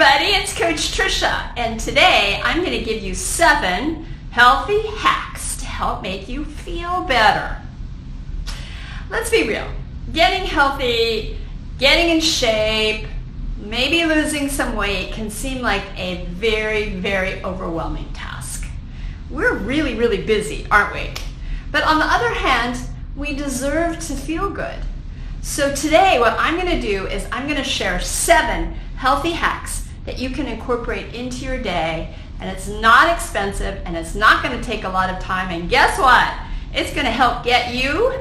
everybody, it's Coach Trisha, and today I'm going to give you seven healthy hacks to help make you feel better. Let's be real. Getting healthy, getting in shape, maybe losing some weight can seem like a very, very overwhelming task. We're really, really busy, aren't we? But on the other hand, we deserve to feel good. So today what I'm going to do is I'm going to share seven healthy hacks that you can incorporate into your day and it's not expensive and it's not going to take a lot of time and guess what? It's going to help get you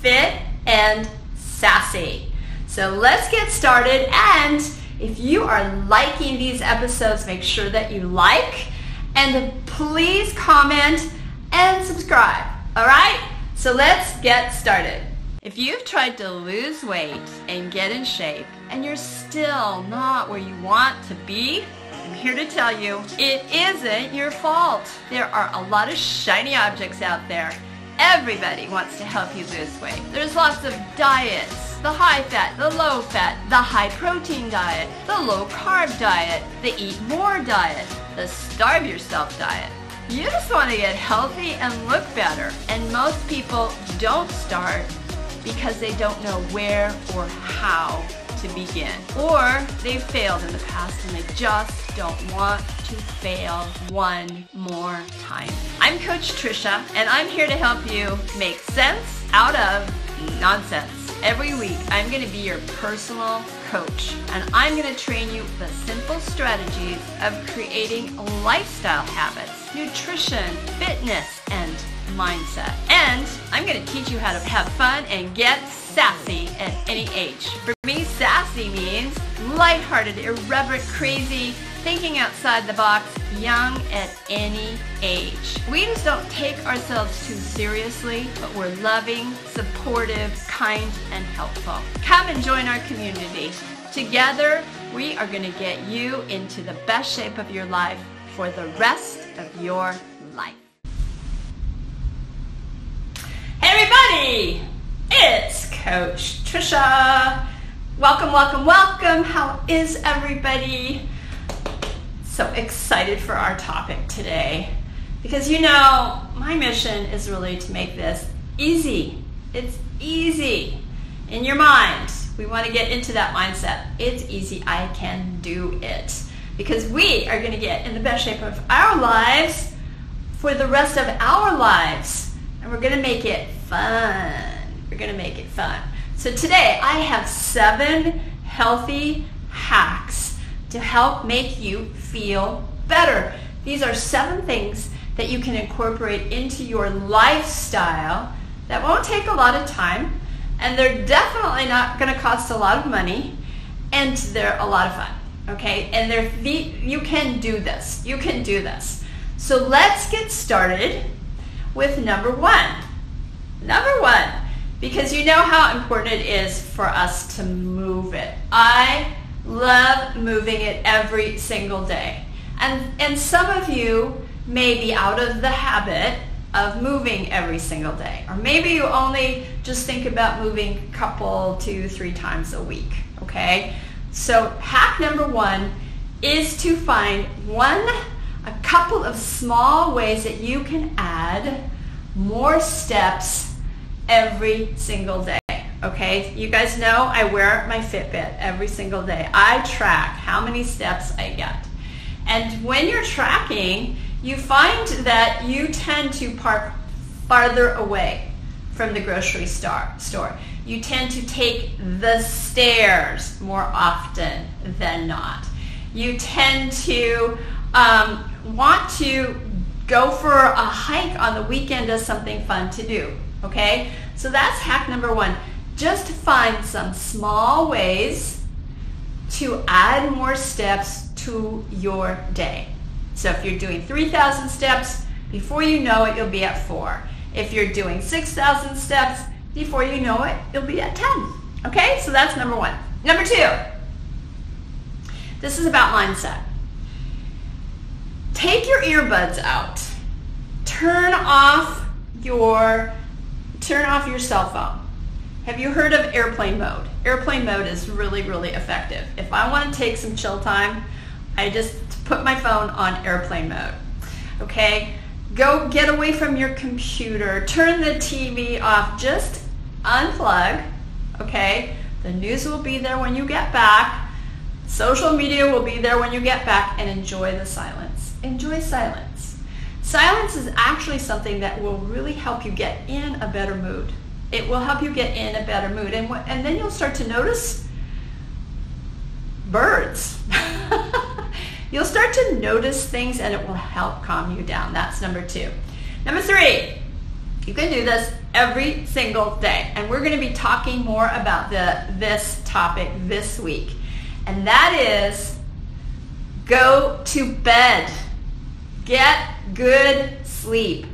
fit and sassy. So let's get started and if you are liking these episodes, make sure that you like and please comment and subscribe. All right? So let's get started. If you've tried to lose weight and get in shape and you're still not where you want to be, I'm here to tell you it isn't your fault. There are a lot of shiny objects out there. Everybody wants to help you lose weight. There's lots of diets. The high fat, the low fat, the high protein diet, the low carb diet, the eat more diet, the starve yourself diet. You just want to get healthy and look better. And most people don't start because they don't know where or how to begin. Or they've failed in the past and they just don't want to fail one more time. I'm Coach Trisha and I'm here to help you make sense out of nonsense. Every week, I'm going to be your personal coach, and I'm going to train you the simple strategies of creating lifestyle habits, nutrition, fitness, and mindset. And I'm going to teach you how to have fun and get sassy at any age. For me, sassy means lighthearted, irreverent, crazy, thinking outside the box, young at any age. We just don't take ourselves too seriously, but we're loving, supportive, kind, and helpful. Come and join our community. Together, we are going to get you into the best shape of your life for the rest of your life. Hey it's Coach Trisha. Welcome, welcome, welcome. How is everybody? So excited for our topic today because you know, my mission is really to make this easy. It's easy in your mind. We want to get into that mindset. It's easy, I can do it. Because we are going to get in the best shape of our lives for the rest of our lives and we're going to make it fun. We're going to make it fun. So today I have seven healthy hacks to help make you feel better. These are seven things that you can incorporate into your lifestyle that won't take a lot of time and they're definitely not going to cost a lot of money and they're a lot of fun. Okay, and they're the, you can do this. You can do this. So let's get started with number one. Number one, because you know how important it is for us to move it. I love moving it every single day. And, and some of you may be out of the habit of moving every single day. Or maybe you only just think about moving a couple, two, three times a week, okay? So hack number one is to find one a couple of small ways that you can add more steps every single day. Okay, you guys know I wear my Fitbit every single day. I track how many steps I get. And when you're tracking, you find that you tend to park farther away from the grocery store. You tend to take the stairs more often than not. You tend to um, want to go for a hike on the weekend as something fun to do. Okay? So that's hack number one. Just find some small ways to add more steps to your day. So if you're doing 3,000 steps, before you know it, you'll be at four. If you're doing 6,000 steps, before you know it, you'll be at 10. Okay? So that's number one. Number two, this is about mindset. Take your earbuds out. Turn off your turn off your cell phone. Have you heard of airplane mode? Airplane mode is really, really effective. If I want to take some chill time, I just put my phone on airplane mode. Okay? Go get away from your computer. Turn the TV off. Just unplug. Okay? The news will be there when you get back. Social media will be there when you get back and enjoy the silence. Enjoy silence. Silence is actually something that will really help you get in a better mood. It will help you get in a better mood. And, and then you'll start to notice birds. You'll start to notice things and it will help calm you down. That's number two. Number three, you can do this every single day. And we're going to be talking more about the, this topic this week. And that is go to bed. Get good sleep.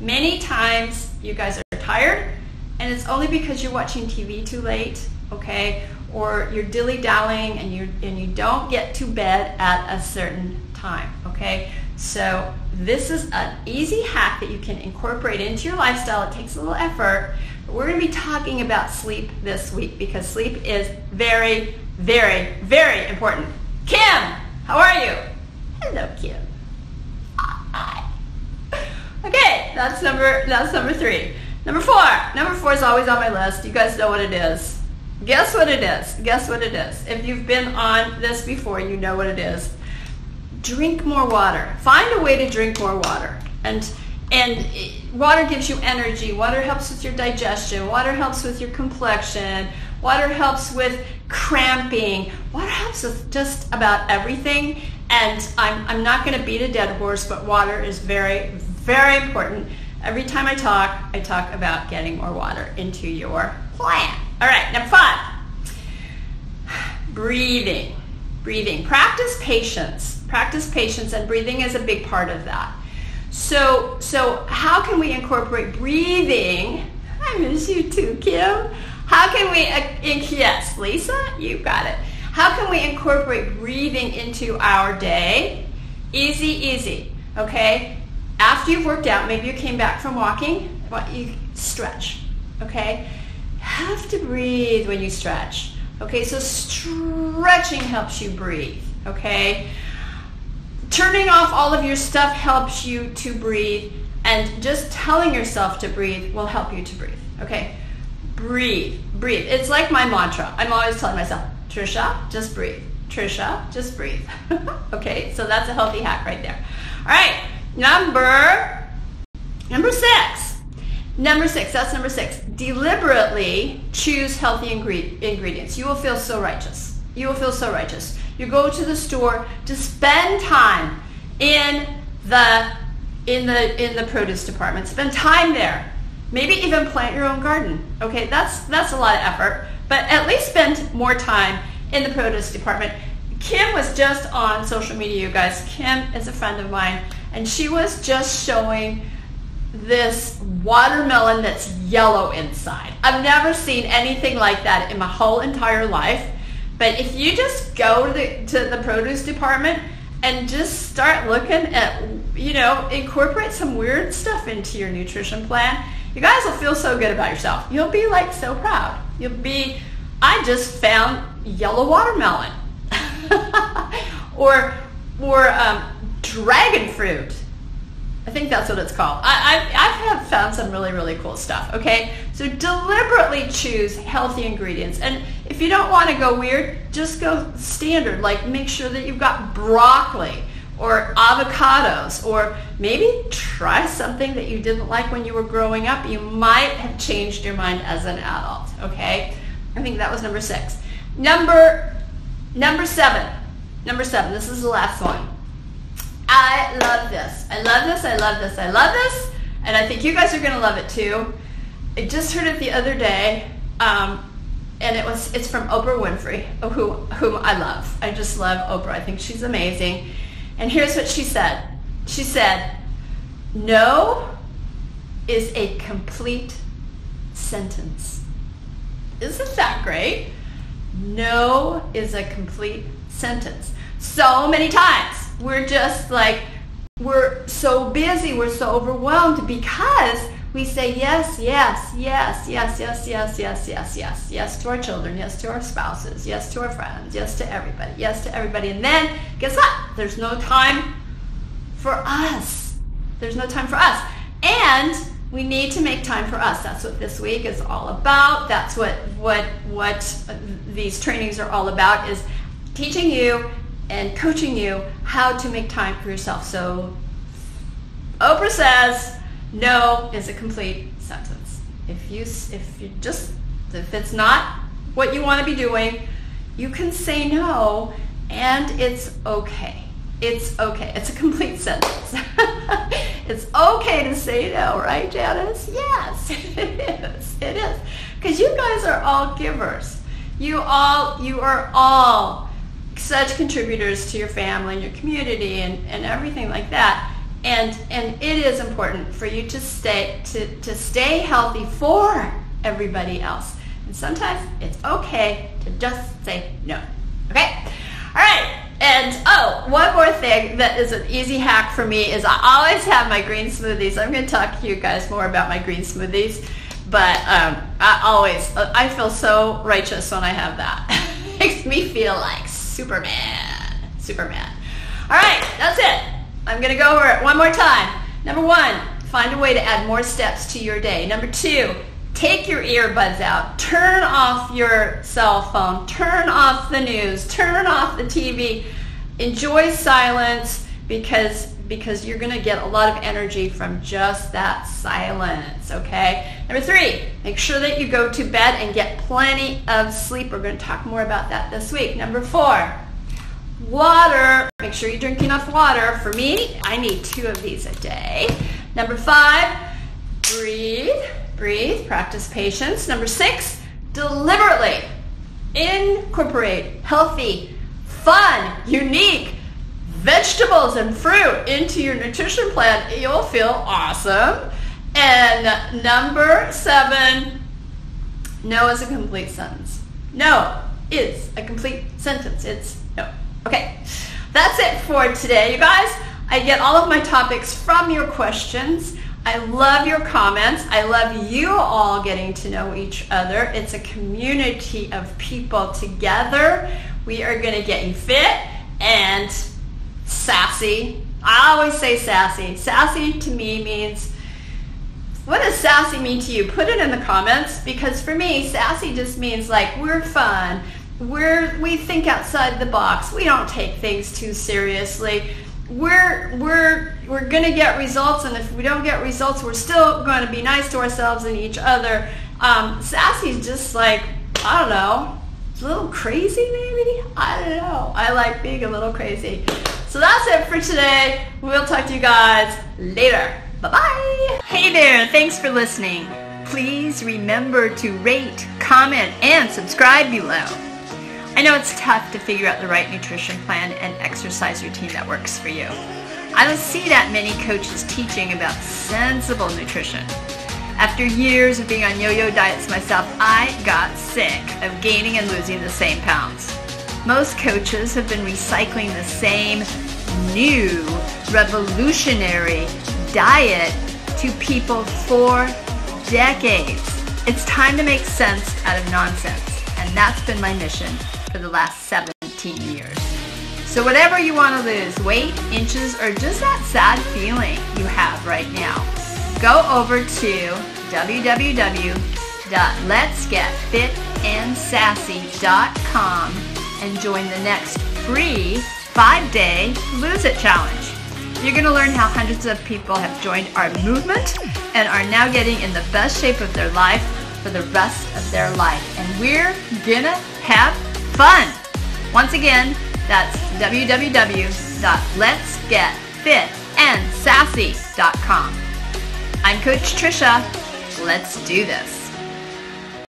Many times you guys are tired and it's only because you're watching TV too late, okay? Or you're dilly-dallying and you and you don't get to bed at a certain time, okay? So this is an easy hack that you can incorporate into your lifestyle. It takes a little effort. But we're going to be talking about sleep this week because sleep is very, very, very important. Kim, how are you? Hello, Kim. Hi. Okay, that's number that's number three. Number four. Number four is always on my list. You guys know what it is. Guess what it is. Guess what it is. If you've been on this before, you know what it is. Drink more water. Find a way to drink more water. And and water gives you energy. Water helps with your digestion. Water helps with your complexion. Water helps with cramping. Water helps with just about everything. And I'm, I'm not going to beat a dead horse, but water is very, very important. Every time I talk, I talk about getting more water into your plant. All right, number five, breathing. Breathing. Practice patience. Practice patience and breathing is a big part of that. So, so how can we incorporate breathing? I miss you too, Kim. How can we, uh, yes, Lisa, you got it. How can we incorporate breathing into our day? Easy, easy, okay? After you've worked out, maybe you came back from walking, what you stretch, okay? Have to breathe when you stretch. Okay, so stretching helps you breathe, okay? Turning off all of your stuff helps you to breathe, and just telling yourself to breathe will help you to breathe, okay? Breathe, breathe. It's like my mantra. I'm always telling myself, Trisha, just breathe. Trisha, just breathe. okay, so that's a healthy hack right there. All right, Number, number six. Number six, that's number six. Deliberately choose healthy ingre- ingredients. You will feel so righteous. You will feel so righteous. You go to the store to spend time in the in the in the produce department. Spend time there. Maybe even plant your own garden. Okay, that's that's a lot of effort, but at least spend more time in the produce department. Kim was just on social media, you guys. Kim is a friend of mine and she was just showing this watermelon that's yellow inside. I've never seen anything like that in my whole entire life. But if you just go to the, to the produce department and just start looking at, you know, incorporate some weird stuff into your nutrition plan, you guys will feel so good about yourself. You'll be like so proud. You'll be, I just found yellow watermelon. or, or um, dragon fruit. I think that's what it's called. I, I, I have found some really, really cool stuff, okay? So deliberately choose healthy ingredients. And if you don't want to go weird, just go standard. Like make sure that you've got broccoli or avocados or maybe try something that you didn't like when you were growing up. You might have changed your mind as an adult, okay? I think that was number six. Number, number seven. Number seven, this is the last one. I love this. I love this. I love this. I love this. And I think you guys are going to love it too. I just heard it the other day. Um, and it was it's from Oprah Winfrey, who whom I love. I just love Oprah. I think she's amazing. And here's what she said. She said, "No is a complete sentence." Isn't that great? No is a complete sentence. So many times we're just like, we're so busy, we're so overwhelmed because we say yes, yes, yes, yes, yes, yes, yes, yes, yes, yes to our children, yes to our spouses, yes to our friends, yes to everybody, yes to everybody. And then guess what? There's no time for us. There's no time for us. And we need to make time for us. That's what this week is all about. That's what what what these trainings are all about is teaching you and coaching you how to make time for yourself. So Oprah says no is a complete sentence. If you if you just if it's not what you want to be doing, you can say no and it's okay. It's okay. It's a complete sentence. it's okay to say no, right, Janice? Yes, it is. It is. Because you guys are all givers. You all you are all such contributors to your family and your community and, and everything like that. And and it is important for you to stay to, to stay healthy for everybody else. And sometimes it's okay to just say no okay? All right and oh one more thing that is an easy hack for me is i always have my green smoothies. I'm going to talk to you guys more about my green smoothies but um, i always i feel so righteous when i have that. Makes me feel like superman superman all right that's it I'm going to go over it one more time. Number one, find a way to add more steps to your day. Number two, take your earbuds out. Turn off your cell phone. Turn off the news. Turn off the TV. Enjoy silence because because you're going to get a lot of energy from just that silence, okay? Number three, make sure that you go to bed and get plenty of sleep. We're going to talk more about that this week. Number four, Water, make sure you drink enough water. For me, I need two of these a day. Number five, breathe, breathe, practice patience. Number six, deliberately incorporate healthy, fun, unique vegetables and fruit into your nutrition plan. You'll feel awesome. And number seven, no is a complete sentence. No is a complete sentence. It's no. Okay, that's it for today, you guys. I get all of my topics from your questions. I love your comments. I love you all getting to know each other. It's a community of people together. We are going to get you fit and sassy. I always say sassy. Sassy to me means what does sassy mean to you? Put it in the comments because for me, sassy just means like we're fun we're we think outside the box. We don't take things too seriously. We're we're we're going to get results, and if we don't get results, we're still going to be nice to ourselves and each other. Um, Sassy's just like I don't know, a little crazy maybe. I don't know. I like being a little crazy. So that's it for today. We'll talk to you guys later. Bye bye. Hey there. Thanks for listening. Please remember to rate, comment, and subscribe below. I know it's tough to figure out the right nutrition plan and exercise routine that works for you. I don't see that many coaches teaching about sensible nutrition. After years of being on yo-yo diets myself, I got sick of gaining and losing the same pounds. Most coaches have been recycling the same new revolutionary diet to people for decades. It's time to make sense out of nonsense, and that's been my mission for the last 17 years. So whatever you want to lose, weight, inches, or just that sad feeling you have right now, go over to www.letsgetfitandsassy.com and join the next free five-day Lose It Challenge. You're going to learn how hundreds of people have joined our movement and are now getting in the best shape of their life for the rest of their life. And we're going to have fun. Once again, that's www.letsgetfitandsassy.com. I'm Coach Trisha. Let's do this.